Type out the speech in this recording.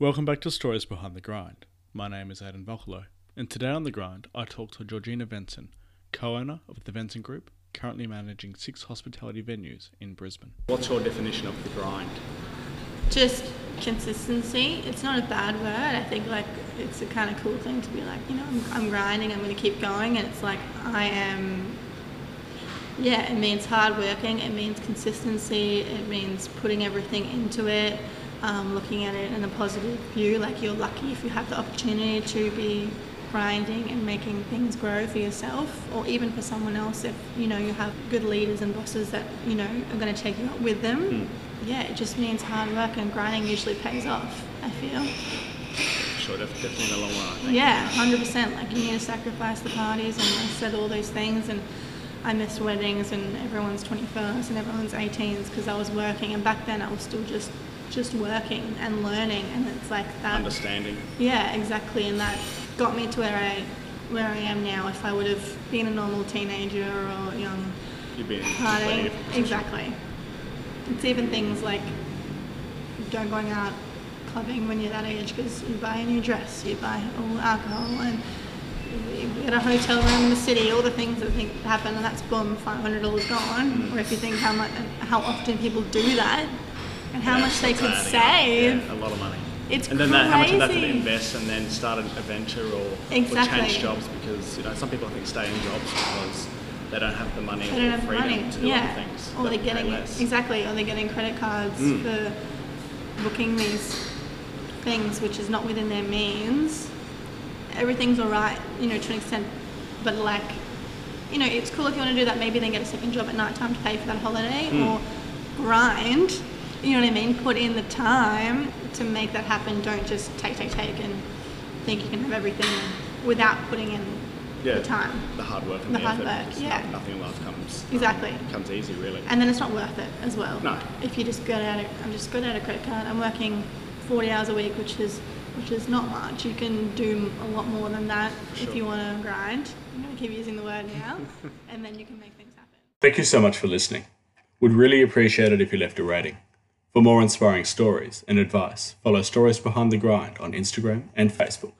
Welcome back to Stories Behind the Grind. My name is Aidan Vocalo, and today on The Grind, I talk to Georgina Venson, co owner of the Venson Group, currently managing six hospitality venues in Brisbane. What's your definition of the grind? Just consistency. It's not a bad word. I think like it's a kind of cool thing to be like, you know, I'm, I'm grinding, I'm going to keep going, and it's like I am. Yeah, it means hard working. It means consistency. It means putting everything into it um, looking at it in a positive view. Like you're lucky if you have the opportunity to be grinding and making things grow for yourself or even for someone else if you know you have good leaders and bosses that you know are going to take you up with them mm. yeah it just means hard work and grinding usually pays off i feel sure definitely in the long run yeah 100% like you need to sacrifice the parties and i said all those things and I missed weddings and everyone's 21st and everyone's 18s because I was working and back then I was still just just working and learning and it's like that. Understanding. Yeah exactly and that got me to where I where I am now. If I would have been a normal teenager or young you'd be party exactly. It's even things like don't going out clubbing when you're that age because you buy a new dress you buy all alcohol and you get a hotel room in the city, all the things that think happen, and that's boom, five hundred dollars gone. Mm. Or if you think how much, how often people do that, and how yeah, much they could save. Yeah, a lot of money. It's and then that, how much of that to invest and then start an adventure or, exactly. or change jobs because you know some people I think stay in jobs because they don't have the money they don't have freedom money. to do yeah. other things. Or they're getting exactly, or they're getting credit cards mm. for booking these things which is not within their means. Everything's alright, you know, to an extent, but like, you know, it's cool if you want to do that. Maybe then get a second job at night time to pay for that holiday mm. or grind you know what I mean? Put in the time to make that happen. Don't just take, take, take, and think you can have everything without putting in yeah, the time, the hard work, and the, the hard effort, work. Yeah, nothing in life comes exactly um, comes easy, really. And then it's not worth it as well. No. If you just go out, I'm just going out a credit card. I'm working 40 hours a week, which is which is not much. You can do a lot more than that sure. if you want to grind. I'm going to keep using the word now, and then you can make things happen. Thank you so much for listening. Would really appreciate it if you left a rating. For more inspiring stories and advice, follow Stories Behind the Grind on Instagram and Facebook.